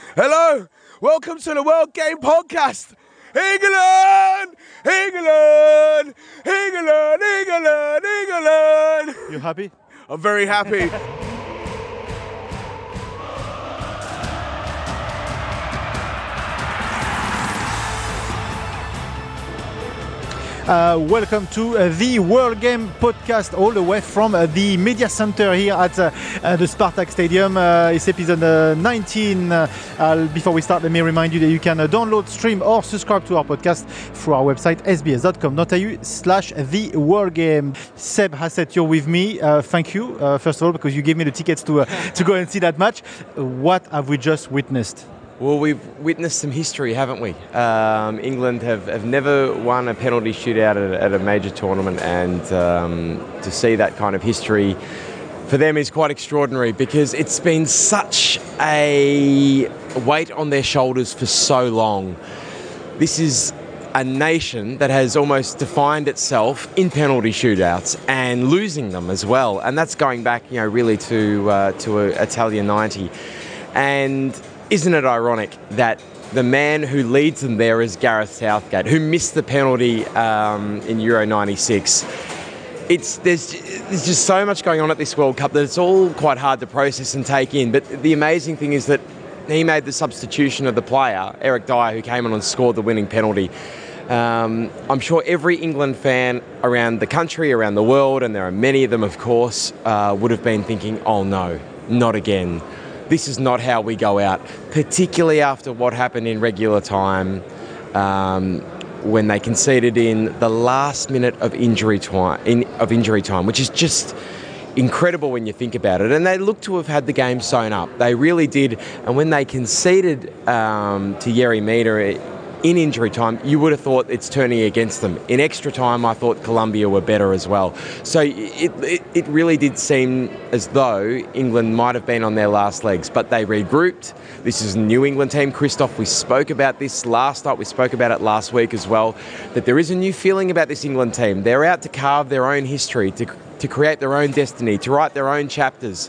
Hello, welcome to the World Game Podcast. England, England, England, England, England. You happy? I'm very happy. Uh, welcome to uh, the World Game Podcast, all the way from uh, the Media Center here at uh, uh, the Spartak Stadium. It's episode 19. before we start, let me remind you that you can download, stream, or subscribe to our podcast through our website sbs.com.au slash the World Game. Seb Hassett, you're with me. thank you, first of all, because you gave me the tickets to, to go and see that match. What have we just witnessed? Well, we've witnessed some history, haven't we? Um, England have, have never won a penalty shootout at, at a major tournament, and um, to see that kind of history for them is quite extraordinary because it's been such a weight on their shoulders for so long. This is a nation that has almost defined itself in penalty shootouts and losing them as well, and that's going back, you know, really to uh, to Italia '90, and isn't it ironic that the man who leads them there is Gareth Southgate, who missed the penalty um, in Euro 96? It's, there's, there's just so much going on at this World Cup that it's all quite hard to process and take in. But the amazing thing is that he made the substitution of the player, Eric Dier, who came on and scored the winning penalty. Um, I'm sure every England fan around the country, around the world, and there are many of them, of course, uh, would have been thinking, oh no, not again this is not how we go out, particularly after what happened in regular time um, when they conceded in the last minute of injury time, in, of injury time, which is just incredible when you think about it. And they look to have had the game sewn up. They really did. And when they conceded um, to Yerry Mina in injury time, you would have thought it's turning against them. In extra time, I thought Colombia were better as well. So it, it, it really did seem as though England might have been on their last legs, but they regrouped. This is a New England team. Christoph, we spoke about this last night. We spoke about it last week as well. That there is a new feeling about this England team. They're out to carve their own history, to, to create their own destiny, to write their own chapters.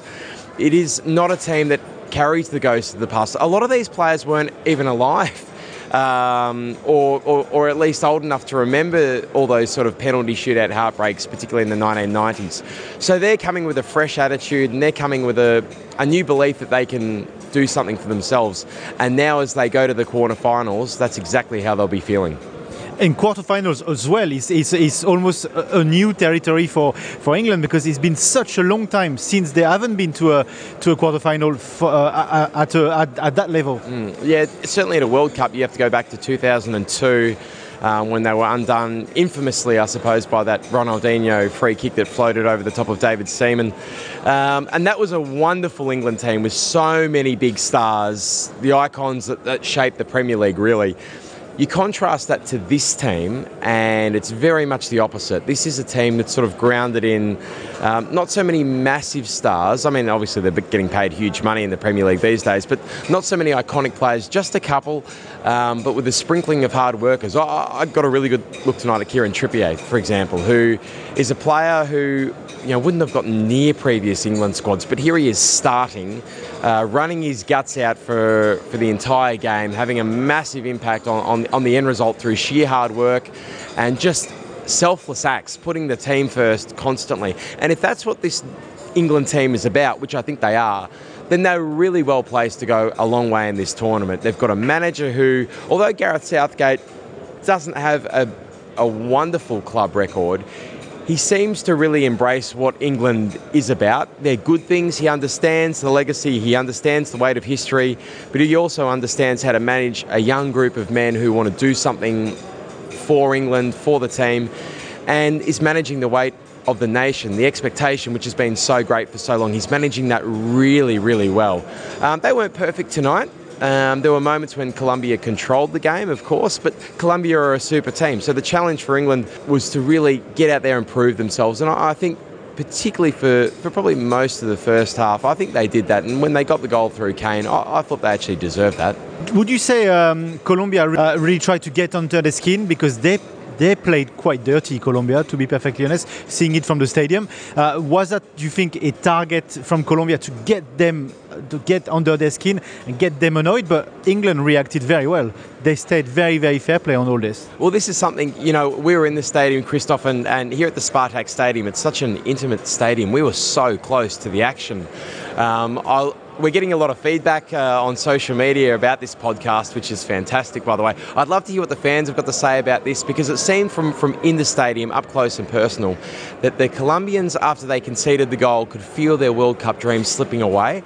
It is not a team that carries the ghost of the past. A lot of these players weren't even alive um, or, or, or, at least old enough to remember all those sort of penalty shootout heartbreaks, particularly in the 1990s. So they're coming with a fresh attitude and they're coming with a, a new belief that they can do something for themselves. And now, as they go to the quarterfinals, that's exactly how they'll be feeling in quarterfinals as well is, is, is almost a, a, new territory for, for England because it's been such a long time since they haven't been to a to a quarterfinal for, uh, at, a, at, at, that level. Mm, yeah, certainly at a World Cup, you have to go back to 2002. Um, when they were undone infamously, I suppose, by that Ronaldinho free kick that floated over the top of David Seaman. Um, and that was a wonderful England team with so many big stars, the icons that, that shaped the Premier League, really. You contrast that to this team, and it's very much the opposite. This is a team that's sort of grounded in um, not so many massive stars. I mean, obviously, they're getting paid huge money in the Premier League these days, but not so many iconic players, just a couple, um, but with a sprinkling of hard workers. I, I got a really good look tonight at Kieran Trippier, for example, who is a player who you know wouldn't have gotten near previous England squads, but here he is starting uh, running his guts out for, for the entire game, having a massive impact on, on, on the end result through sheer hard work and just selfless acts, putting the team first constantly. And if that's what this England team is about, which I think they are, then they're really well placed to go a long way in this tournament. They've got a manager who, although Gareth Southgate doesn't have a, a wonderful club record, he seems to really embrace what England is about. They're good things. He understands the legacy, he understands the weight of history, but he also understands how to manage a young group of men who want to do something for England, for the team, and is managing the weight of the nation, the expectation, which has been so great for so long. He's managing that really, really well. Um, they weren't perfect tonight. Um, there were moments when Colombia controlled the game, of course, but Colombia are a super team. So the challenge for England was to really get out there and prove themselves. And I, I think particularly for, for probably most of the first half. I think they did that. And when they got the goal through Kane, I, I thought they actually deserved that. Would you say um, Colombia uh, really tried to get under the skin because they they played quite dirty, Colombia, to be perfectly honest, seeing it from the stadium. Uh, was that, do you think, a target from Colombia to get them to get under their skin and get them annoyed? But England reacted very well. They stayed very, very fair play on all this. Well, this is something, you know, we were in the stadium, Christoph, and, and here at the Spartak Stadium, it's such an intimate stadium. We were so close to the action. Um, I'll, we're getting a lot of feedback uh, on social media about this podcast, which is fantastic, by the way. I'd love to hear what the fans have got to say about this because it seemed from, from in the stadium, up close and personal, that the Colombians, after they conceded the goal, could feel their World Cup dreams slipping away.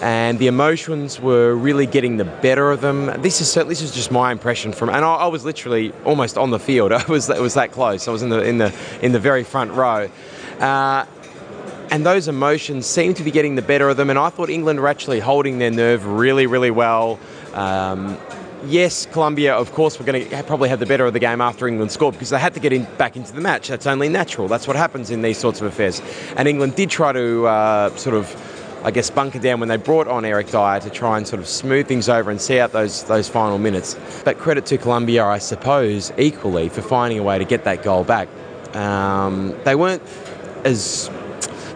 And the emotions were really getting the better of them. This is this is just my impression from, and I, I was literally almost on the field. I was it was that close. I was in the in the in the very front row. Uh, and those emotions seem to be getting the better of them. And I thought England were actually holding their nerve really, really well. Um, yes, Colombia, of course, were going to probably have the better of the game after England scored because they had to get in, back into the match. That's only natural. That's what happens in these sorts of affairs. And England did try to uh, sort of. I guess bunker down when they brought on Eric Dier to try and sort of smooth things over and see out those those final minutes. But credit to Colombia, I suppose, equally for finding a way to get that goal back. Um, they weren't as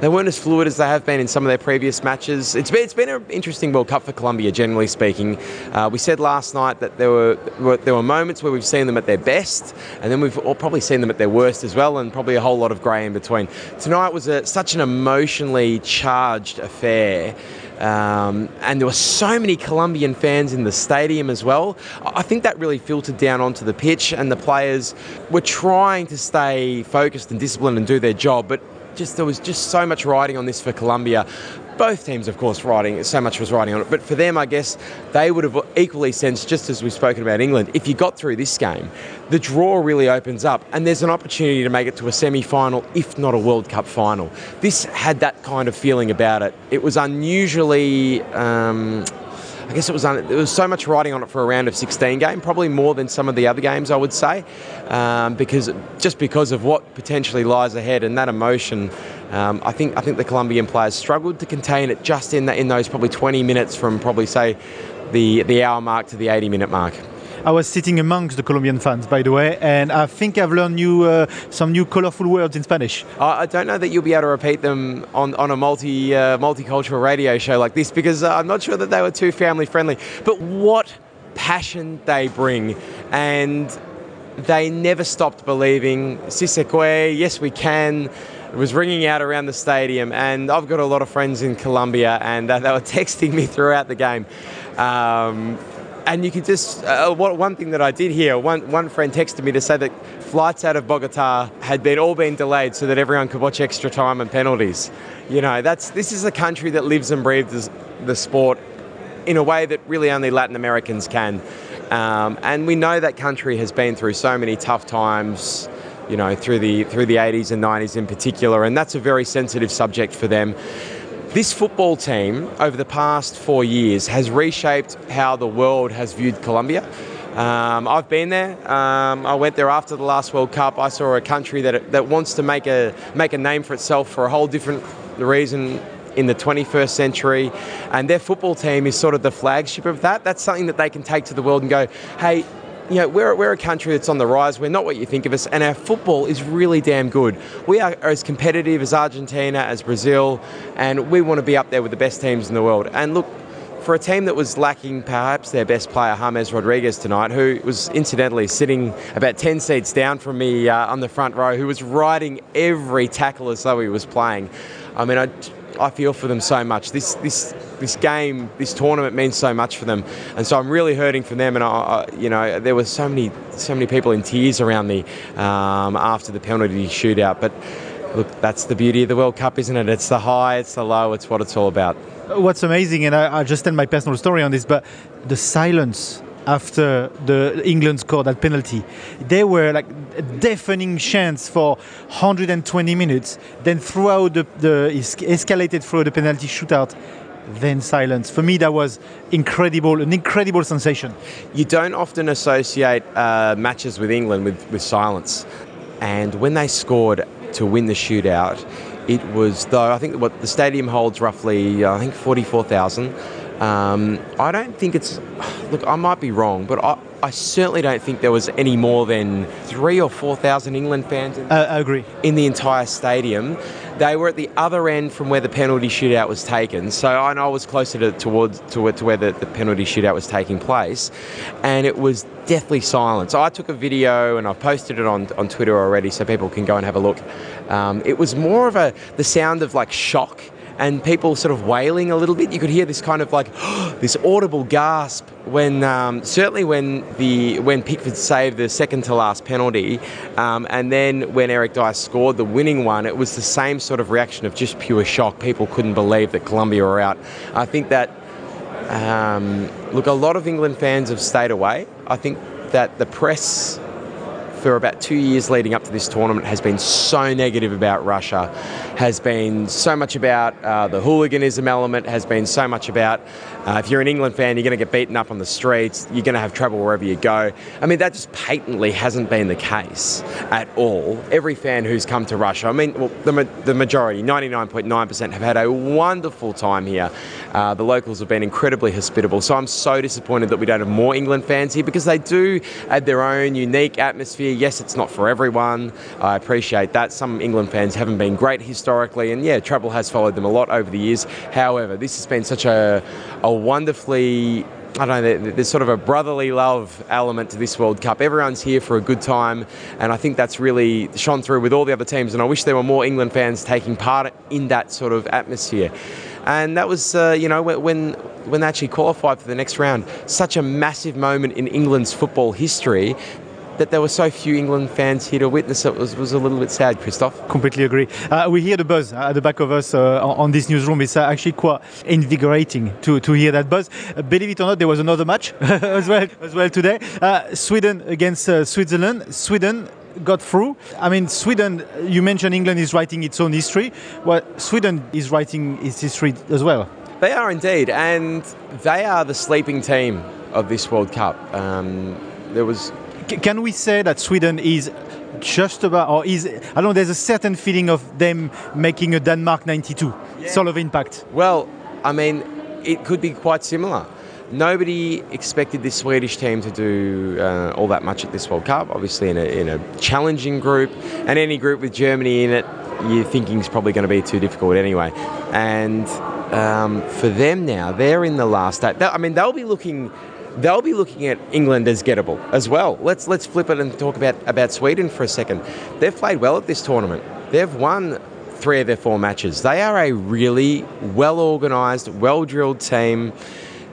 they weren't as fluid as they have been in some of their previous matches. It's been, it's been an interesting World Cup for Colombia, generally speaking. Uh, we said last night that there were, there were moments where we've seen them at their best, and then we've probably seen them at their worst as well, and probably a whole lot of grey in between. Tonight was a, such an emotionally charged affair. Um, and there were so many Colombian fans in the stadium as well. I think that really filtered down onto the pitch, and the players were trying to stay focused and disciplined and do their job, but just there was just so much riding on this for Colombia. Both teams, of course, riding so much was riding on it. But for them, I guess they would have equally sensed, just as we've spoken about England, if you got through this game, the draw really opens up, and there's an opportunity to make it to a semi-final, if not a World Cup final. This had that kind of feeling about it. It was unusually. Um, I guess it was un- there was so much riding on it for a round of 16 game, probably more than some of the other games, I would say, um, because just because of what potentially lies ahead and that emotion. Um, I think I think the Colombian players struggled to contain it just in that in those probably 20 minutes from probably say the the hour mark to the 80 minute mark. I was sitting amongst the Colombian fans, by the way, and I think I've learned new, uh, some new colorful words in Spanish. I don't know that you'll be able to repeat them on, on a multi uh, multicultural radio show like this because uh, I'm not sure that they were too family friendly. But what passion they bring, and they never stopped believing. Sí se Sisekwe, yes, we can was ringing out around the stadium, and I've got a lot of friends in Colombia, and uh, they were texting me throughout the game. Um, and you could just uh, one thing that I did hear one one friend texted me to say that flights out of Bogota had been all been delayed so that everyone could watch extra time and penalties. You know, that's this is a country that lives and breathes the sport in a way that really only Latin Americans can. Um, and we know that country has been through so many tough times, you know, through the through the 80s and 90s in particular, and that's a very sensitive subject for them. This football team, over the past four years, has reshaped how the world has viewed Colombia. Um, I've been there. Um, I went there after the last World Cup. I saw a country that that wants to make a make a name for itself for a whole different reason in the 21st century, and their football team is sort of the flagship of that. That's something that they can take to the world and go, hey, you know, we're, we're a country that's on the rise. We're not what you think of us, and our football is really damn good. We are as competitive as Argentina, as Brazil, and we want to be up there with the best teams in the world. And look, for a team that was lacking perhaps their best player, James Rodriguez, tonight, who was incidentally sitting about 10 seats down from me uh, on the front row, who was riding every tackle as though he was playing. I mean, I, I feel for them so much. This this this game, this tournament means so much for them, and so I'm really hurting for them. And I, I you know, there were so many so many people in tears around me um, after the penalty shootout. But look, that's the beauty of the World Cup, isn't it? It's the high, it's the low, it's what it's all about. What's amazing, and I, I just tell my personal story on this, but the silence after the England scored that penalty. They were like a deafening chants for 120 minutes. Then throughout the, the escalated through the penalty shootout, then silence. For me, that was incredible, an incredible sensation. You don't often associate uh, matches with England with, with silence. And when they scored to win the shootout, it was though I think what the stadium holds roughly I think forty four thousand. Um, I don't think it's look I might be wrong, but I, I certainly don't think there was any more than three or four thousand England fans in, Uh, I agree. in the entire stadium. They were at the other end from where the penalty shootout was taken, so I know I was closer to, towards to, where- to where the, the penalty shootout was taking place, and it was deathly silent. So I took a video and I've posted it on, on Twitter already, so people can go and have a look. Um, it was more of a the sound of like shock and people sort of wailing a little bit. You could hear this kind of like this audible gasp when um, certainly when the when Pickford saved the second to last penalty, um, and then when Eric Dier scored the winning one, it was the same sort of reaction of just pure shock. People couldn't believe that Colombia were out. I think that um, look, a lot of England fans have stayed away. I think that the press for about two years leading up to this tournament has been so negative about Russia, has been so much about uh, the hooliganism element, has been so much about uh, if you're an England fan, you're going to get beaten up on the streets, you're going to have trouble wherever you go. I mean, that just patently hasn't been the case at all. Every fan who's come to Russia, I mean, well, the, the majority, 99.9%, have had a wonderful time here. Uh, the locals have been incredibly hospitable. So I'm so disappointed that we don't have more England fans here because they do add their own unique atmosphere. Yes, it's not for everyone. I appreciate that. Some England fans haven't been great historically, and yeah, trouble has followed them a lot over the years. However, this has been such a, a wonderfully I don't know, there's sort of a brotherly love element to this World Cup. Everyone's here for a good time, and I think that's really shone through with all the other teams. And I wish there were more England fans taking part in that sort of atmosphere. And that was, uh, you know, when when they actually qualified for the next round, such a massive moment in England's football history. That there were so few England fans here to witness it was, was a little bit sad, Christophe. Completely agree. Uh, we hear the buzz at the back of us uh, on this newsroom. It's uh, actually quite invigorating to, to hear that buzz. Uh, believe it or not, there was another match as well as well today. Uh, Sweden against uh, Switzerland. Sweden got through. I mean, Sweden. You mentioned England is writing its own history. Well, Sweden is writing its history as well. They are indeed, and they are the sleeping team of this World Cup. Um, there was can we say that Sweden is just about, or is I don't know? There's a certain feeling of them making a Denmark '92 sort of impact. Well, I mean, it could be quite similar. Nobody expected this Swedish team to do uh, all that much at this World Cup. Obviously, in a, in a challenging group, and any group with Germany in it, you're thinking is probably going to be too difficult anyway. And um, for them now, they're in the last eight. I mean, they'll be looking. They'll be looking at England as gettable as well. Let's let's flip it and talk about, about Sweden for a second. They've played well at this tournament. They've won three of their four matches. They are a really well organised, well drilled team.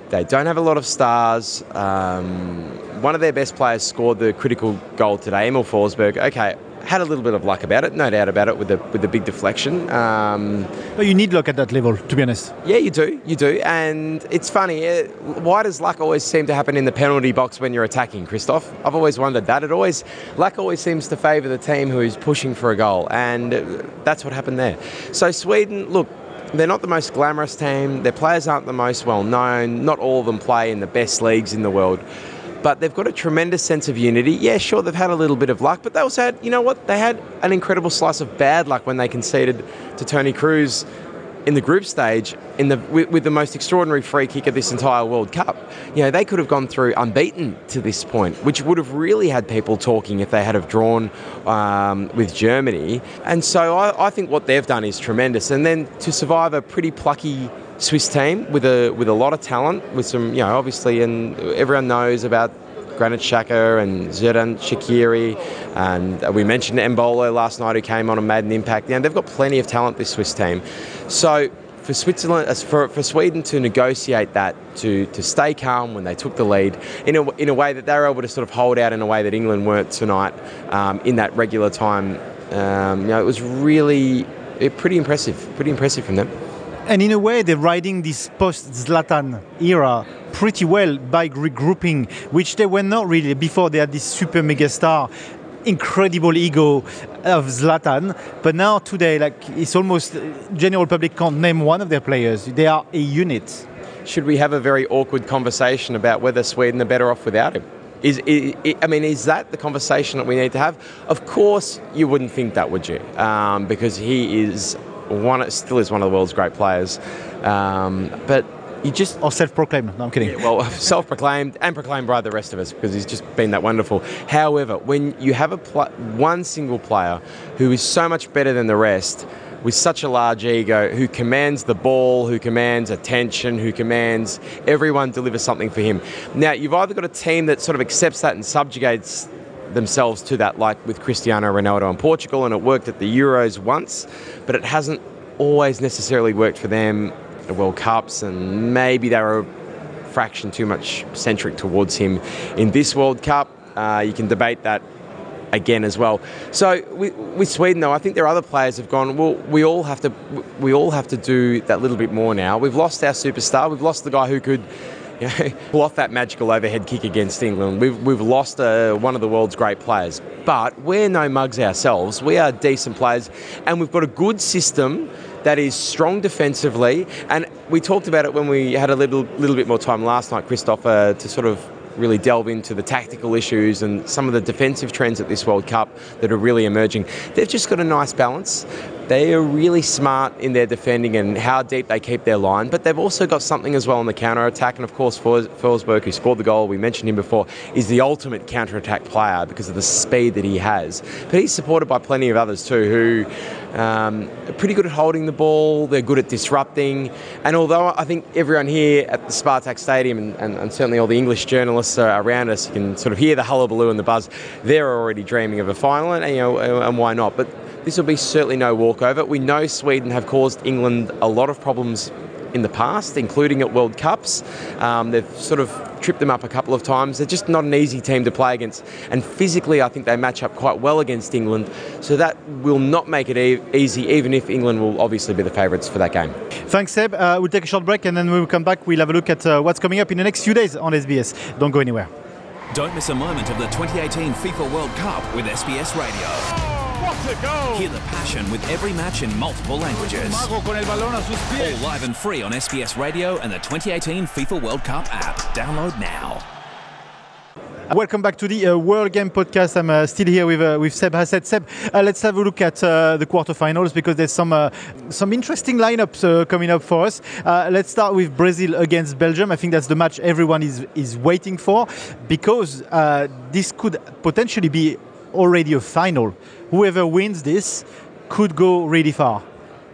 They don't have a lot of stars. Um, one of their best players scored the critical goal today, Emil Forsberg. Okay, had a little bit of luck about it, no doubt about it, with the with the big deflection. Um, But you need luck at that level, to be honest. yeah, you do, you do, and it's funny. uh, Why does luck always seem to happen in the penalty box when you're attacking, Christoph? I've always wondered that. It always luck always seems to favour the team who is pushing for a goal, and that's what happened there. So Sweden, look. They're not the most glamorous team. Their players aren't the most well known. Not all of them play in the best leagues in the world. But they've got a tremendous sense of unity. Yeah, sure, they've had a little bit of luck, but they also had, you know what? They had an incredible slice of bad luck when they conceded to Toni Kroos in the group stage in the with, with the most extraordinary free kick of this entire World Cup. You know, they could have gone through unbeaten to this point, which would have really had people talking if they had have drawn um, with Germany. And so I, I think what they've done is tremendous. And then to survive a pretty plucky Swiss team with a with a lot of talent, with some you know obviously, and everyone knows about Granit Xhaka and Xherdan Shaqiri, and we mentioned Embolo last night who came on and made an impact. Know, they've got plenty of talent this Swiss team. So for Switzerland, for, for Sweden to negotiate that, to, to stay calm when they took the lead in a, in a way that they were able to sort of hold out in a way that England weren't tonight um, in that regular time, um, you know, it was really eh, pretty impressive, pretty impressive from them. And in a way, they're riding this post Zlatan era pretty well by regrouping, which they were not really before they had this super mega star. incredible ego of Zlatan. But now today, like it's almost general public can't name one of their players. They are a unit. Should we have a very awkward conversation about whether Sweden are better off without him? Is, is, I mean, is that the conversation that we need to have? Of course, you wouldn't think that, would you? Um, because he is one, still is one of the world's great players. Um, but you just or self-proclaimed. No, I'm kidding. Yeah, well, self-proclaimed and proclaimed by the rest of us because he's just been that wonderful. However, when you have a pl- one single player who is so much better than the rest, with such a large ego, who commands the ball, who commands attention, who commands everyone deliver something for him. Now, you've either got a team that sort of accepts that and subjugates themselves to that, like with Cristiano Ronaldo in Portugal, and it worked at the Euros once, but it hasn't always necessarily worked for them the World Cups, and maybe they were a fraction too much centric towards him in this World Cup. Uh, you can debate that again as well. So with, with, Sweden, though, I think there are other players have gone. Well, we all have to we all have to do that little bit more now. We've lost our superstar. We've lost the guy who could. You pull off that magical overhead kick against England. We've, we've lost uh, one of the world's great players. But we're no mugs ourselves. We are decent players, and we've got a good system that is strong defensively. And we talked about it when we had a little little bit more time last night, Christopher, to sort of really delve into the tactical issues and some of the defensive trends at this World Cup that are really emerging. They've just got a nice balance. They are really smart in their defending and how deep they keep their line, but they've also got something as well on the counter attack. And of course, Forsberg, who scored the goal, we mentioned him before, is the ultimate counter attack player because of the speed that he has. But he's supported by plenty of others too who um, are pretty good at holding the ball, they're good at disrupting. And although I think everyone here at the Spartak Stadium and, and, and certainly all the English journalists around us can sort of hear the hullabaloo and the buzz, they're already dreaming of a final, and, you know, and why not? But this will be certainly no walkover. We know Sweden have caused England a lot of problems in the past, including at World Cups. Um, they've sort of tripped them up a couple of times. They're just not an easy team to play against. And physically, I think they match up quite well against England. So that will not make it e- easy, even if England will obviously be the favourites for that game. Thanks, Seb. Uh, we'll take a short break and then when we come back, we'll have a look at uh, what's coming up in the next few days on SBS. Don't go anywhere. Don't miss a moment of the 2018 FIFA World Cup with SBS Radio. Hear the passion with every match in multiple languages. All live and free on SBS Radio and the 2018 FIFA World Cup app. Download now. Welcome back to the uh, World Game Podcast. I'm uh, still here with uh, with Seb Hassett. Seb, uh, let's have a look at uh, the quarterfinals because there's some uh, some interesting lineups coming up for us. let's start with Brazil against Belgium. I think that's the match everyone is is waiting for because this could potentially be already a final. Whoever wins this could go really far.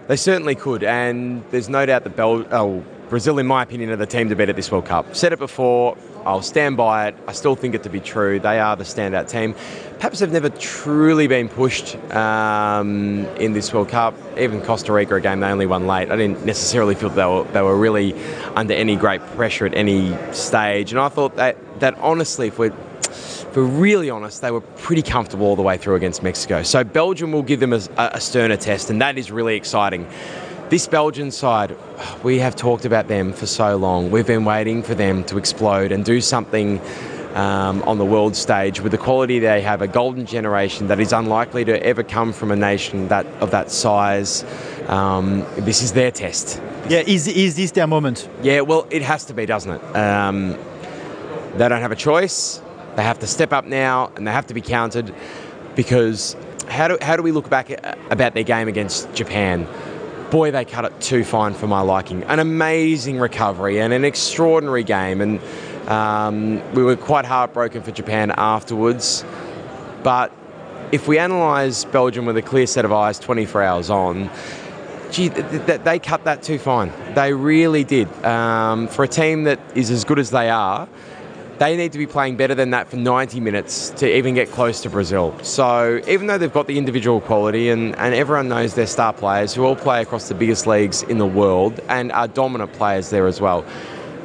They certainly could, and there's no doubt that Bel- oh, Brazil, in my opinion, are the team to beat at this World Cup. Said it before, I'll stand by it. I still think it to be true. They are the standout team. Perhaps they've never truly been pushed um, in this World Cup. Even Costa Rica, a game they only won late. I didn't necessarily feel they were, they were really under any great pressure at any stage. And I thought that, that honestly, if we're we're really honest, they were pretty comfortable all the way through against Mexico. So Belgium will give them a, a sterner test, and that is really exciting. This Belgian side, we have talked about them for so long. We've been waiting for them to explode and do something um, on the world stage with the quality they have, a golden generation that is unlikely to ever come from a nation that of that size. Um, this is their test. Yeah, is, is this their moment? Yeah, well, it has to be, doesn't it? Um, they don't have a choice. They have to step up now and they have to be counted because how do, how do we look back at, about their game against Japan? Boy, they cut it too fine for my liking. An amazing recovery and an extraordinary game. And um, we were quite heartbroken for Japan afterwards. But if we analyse Belgium with a clear set of eyes 24 hours on, gee, they cut that too fine. They really did. Um, for a team that is as good as they are, they need to be playing better than that for 90 minutes to even get close to Brazil. So even though they've got the individual quality and, and everyone knows their star players who all play across the biggest leagues in the world and are dominant players there as well,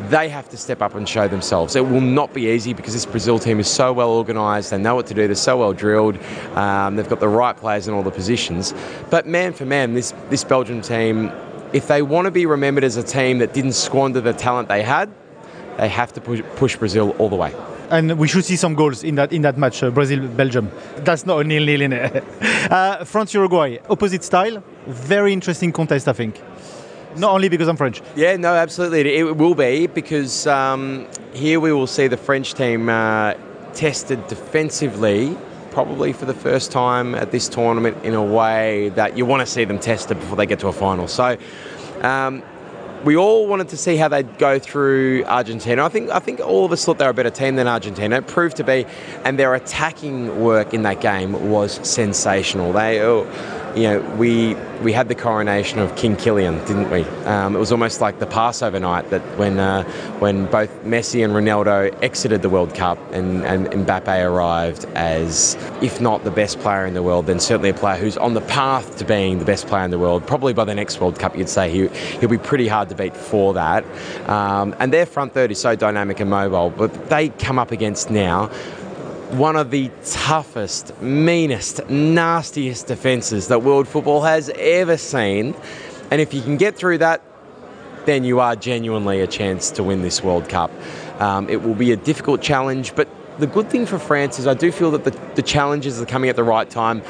they have to step up and show themselves. It will not be easy because this Brazil team is so well organised. They know what to do. They're so well drilled. Um, they've got the right players in all the positions. But man for man, this this Belgian team, if they want to be remembered as a team that didn't squander the talent they had, they have to push, push Brazil all the way. and we should see some goals in that in that match, uh, Brazil Belgium. That's not a nil nil in it. Uh, France Uruguay, opposite style, very interesting contest, I think. Not only because I'm French. Yeah, no, absolutely. It will be because um, here we will see the French team uh, tested defensively, probably for the first time at this tournament in a way that you want to see them tested before they get to a final. So. Um, we all wanted to see how they'd go through Argentina. I think I think all of us thought they were a better team than Argentina. It proved to be, and their attacking work in that game was sensational. They, oh, you know, we we had the coronation of King Kylian, didn't we? Um, it was almost like the Passover night that when uh, when both Messi and Ronaldo exited the World Cup and, and Mbappe arrived as, if not the best player in the world, then certainly a player who's on the path to being the best player in the world. Probably by the next World Cup, you'd say he, he'll be pretty hard to beat for that. Um, and their front third is so dynamic and mobile, but they come up against now one of the toughest, meanest, nastiest defences that world football has ever seen. And if you can get through that, then you are genuinely a chance to win this World Cup. Um, it will be a difficult challenge, but the good thing for France is I do feel that the, the challenges are coming at the right time.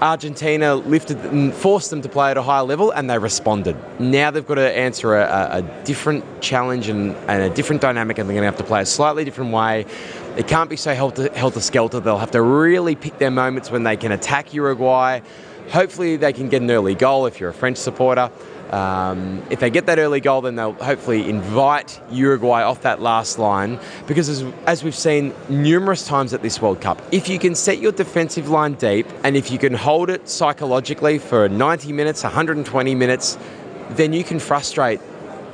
Argentina lifted and forced them to play at a higher level and they responded. Now they've got to answer a, a different challenge and, and, a different dynamic and they're going to have to play a slightly different way. It can't be so helter, helter skelter. They'll have to really pick their moments when they can attack Uruguay. Hopefully, they can get an early goal if you're a French supporter. Um, if they get that early goal, then they'll hopefully invite Uruguay off that last line. Because as, as, we've seen numerous times at this World Cup, if you can set your defensive line deep and if you can hold it psychologically for 90 minutes, 120 minutes, then you can frustrate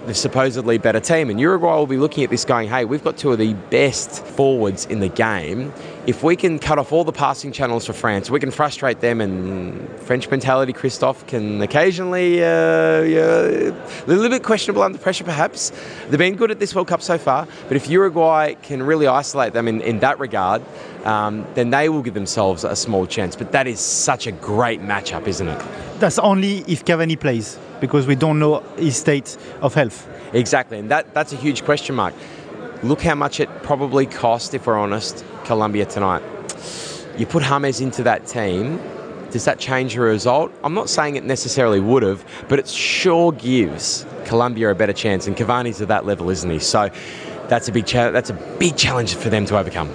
the supposedly better team. And Uruguay will be looking at this going, hey, we've got two of the best forwards in the game. If we can cut off all the passing channels for France, we can frustrate them. And French mentality, Christophe, can occasionally, uh, yeah, a little bit questionable under pressure perhaps. They've been good at this World Cup so far, but if Uruguay can really isolate them in, in that regard, um, then they will give themselves a small chance. But that is such a great matchup, isn't it? That's only if Cavani plays because we don't know his state of health. Exactly, and that, that's a huge question mark. Look how much it probably cost, if we're honest, Colombia tonight. You put James into that team, does that change the result? I'm not saying it necessarily would have, but it sure gives Colombia a better chance, and Cavani's at that level, isn't he? So that's a big cha- that's a big challenge for them to overcome.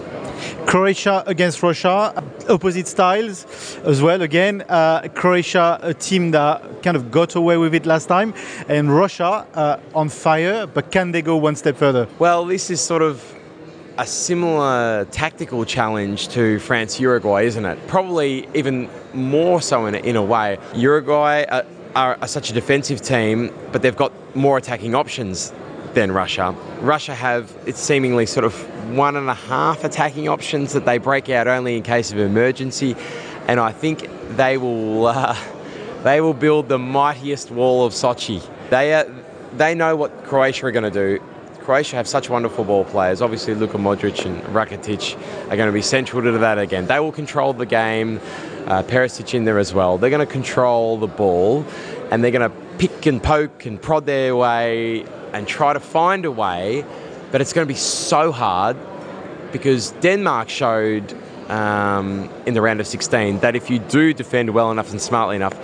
Croatia against Russia, opposite styles as well. Again, uh, Croatia, a team that kind of got away with it last time, and Russia uh, on fire, but can they go one step further? Well, this is sort of a similar tactical challenge to France Uruguay, isn't it? Probably even more so in a, in a way. Uruguay are, are, are such a defensive team, but they've got more attacking options than Russia. Russia have it's seemingly sort of one and a half attacking options that they break out only in case of emergency, and I think they will uh, they will build the mightiest wall of Sochi. They are, they know what Croatia are going to do. Croatia have such wonderful ball players. Obviously, Luka Modric and Rakitic are going to be central to that again. They will control the game. Uh, Perisic in there as well. They're going to control the ball, and they're going to pick and poke and prod their way and try to find a way but it's going to be so hard because Denmark showed um, in the round of 16 that if you do defend well enough and smartly enough,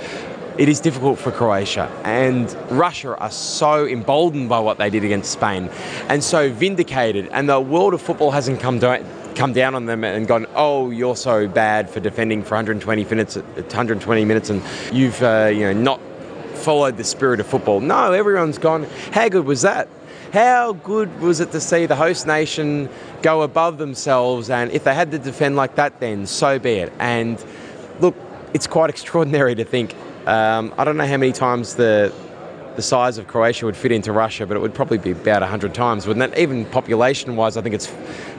it is difficult for Croatia. And Russia are so emboldened by what they did against Spain and so vindicated. And the world of football hasn't come down. Come down on them and gone. Oh, you're so bad for defending for 120 minutes. 120 minutes, and you've uh, you know not followed the spirit of football. No, everyone's gone. How good was that? How good was it to see the host nation go above themselves? And if they had to defend like that, then so be it. And look, it's quite extraordinary to think. Um, I don't know how many times the the size of Croatia would fit into Russia, but it would probably be about 100 times, wouldn't it? Even population wise, I think it's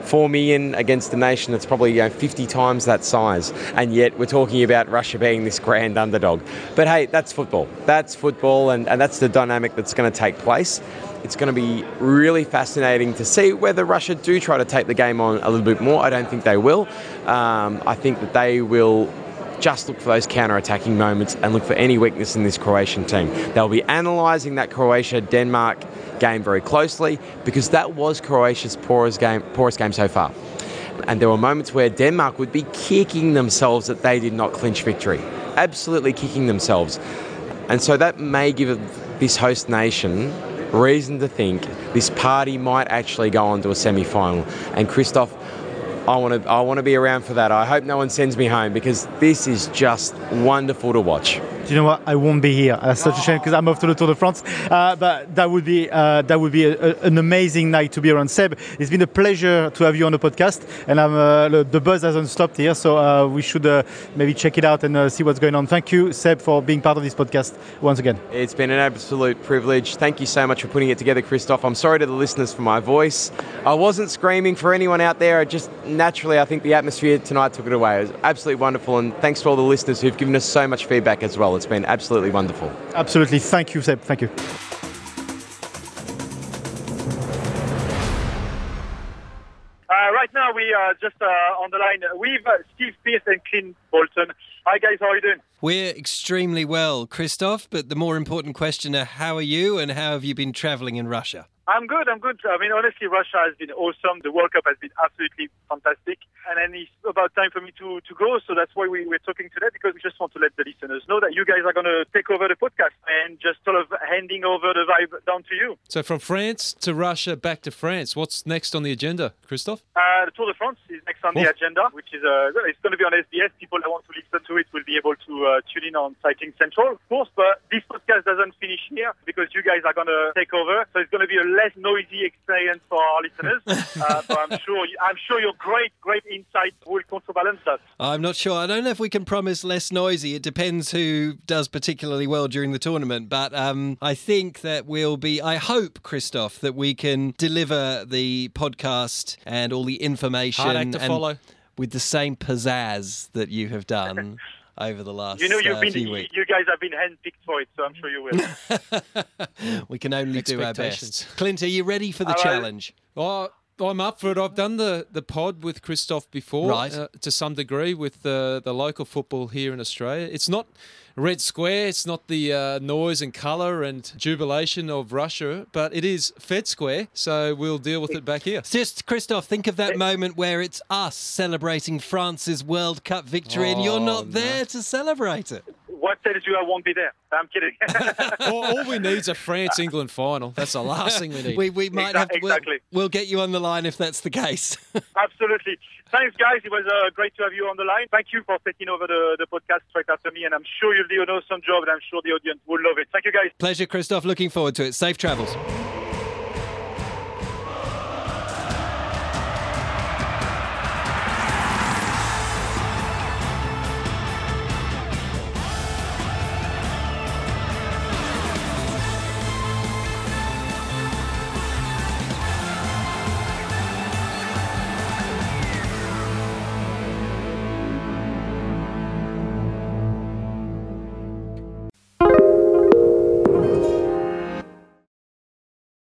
4 million against a nation that's probably you know, 50 times that size. And yet we're talking about Russia being this grand underdog. But hey, that's football. That's football, and, and that's the dynamic that's going to take place. It's going to be really fascinating to see whether Russia do try to take the game on a little bit more. I don't think they will. Um, I think that they will just look for those counter-attacking moments and look for any weakness in this Croatian team. They'll be analysing that Croatia-Denmark game very closely because that was Croatia's poorest game, poorest game so far. And there were moments where Denmark would be kicking themselves that they did not clinch victory, absolutely kicking themselves. And so that may give this host nation reason to think this party might actually go on to a semi final. And Christoph, I want to I want to be around for that. I hope no one sends me home because this is just wonderful to watch. Do you know what? I won't be here. That's such a shame because I'm off to the Tour de France. Uh, but that would be uh, that would be a, a, an amazing night to be around Seb. It's been a pleasure to have you on the podcast, and uh, the buzz hasn't stopped here. So uh, we should uh, maybe check it out and uh, see what's going on. Thank you, Seb, for being part of this podcast once again. It's been an absolute privilege. Thank you so much for putting it together, Christoph. I'm sorry to the listeners for my voice. I wasn't screaming for anyone out there. I just naturally, I think the atmosphere tonight took it away. It was absolutely wonderful, and thanks to all the listeners who've given us so much feedback as well. It's been absolutely wonderful. Absolutely. Thank you, Seb. Thank you. Uh, right now, we are just uh, on the line with uh, Steve Pearce and Clint Bolton. Hi, guys. How are you doing? We're extremely well, Christoph. But the more important question are how are you and how have you been travelling in Russia? I'm good. I'm good. I mean, honestly, Russia has been awesome. The World Cup has been absolutely fantastic. And then it's about time for me to, to go. So that's why we, we're talking today because we just want to let the listeners know that you guys are going to take over the podcast and just sort of handing over the vibe down to you. So from France to Russia, back to France. What's next on the agenda, Christophe? Uh, the Tour de France is next on the Oh. agenda, which is uh, it's going to be on SBS. People that want to listen to it will be able to uh, tune in on Cycling Central, of course. But this podcast doesn't finish here because you guys are going to take over. So it's going to be a less noisy experience for our listeners. uh, but I'm sure I'm sure your great great insight will counterbalance that. I'm not sure. I don't know if we can promise less noisy. It depends who does particularly well during the tournament. But um, I think that we'll be, I hope, Christoph, that we can deliver the podcast and all the information Hard act to and follow. with the same pizzazz that you have done over the last You know, you've uh, been few weeks. you guys have been handpicked for it, so I'm sure you will. we can only do our best. Clint, are you ready for the All right. challenge? Oh, I'm up for it. I've done the, the pod with Christoph before, Right. uh, to some degree, with the the local football here in Australia. It's not red square. It's not the uh, noise and colour and jubilation of Russia, but it is Fed Square. So we'll deal with it back here. Just, Christoph, think of that moment where it's us celebrating France's World Cup victory and you're Oh, not no. there to celebrate it. What tells you I won't be there? I'm kidding. all, all we need is a France England final. That's the last thing we need. We, we might Exa- have we'll- exactly. We'll, get you on the line if that's the case. Absolutely. Thanks, guys. It was uh, great to have you on the line. Thank you for taking over the, the podcast straight after me, and I'm sure you'll do an awesome job, and I'm sure the audience will love it. Thank you, guys. Pleasure, Christoph. Looking forward to it. Safe travels.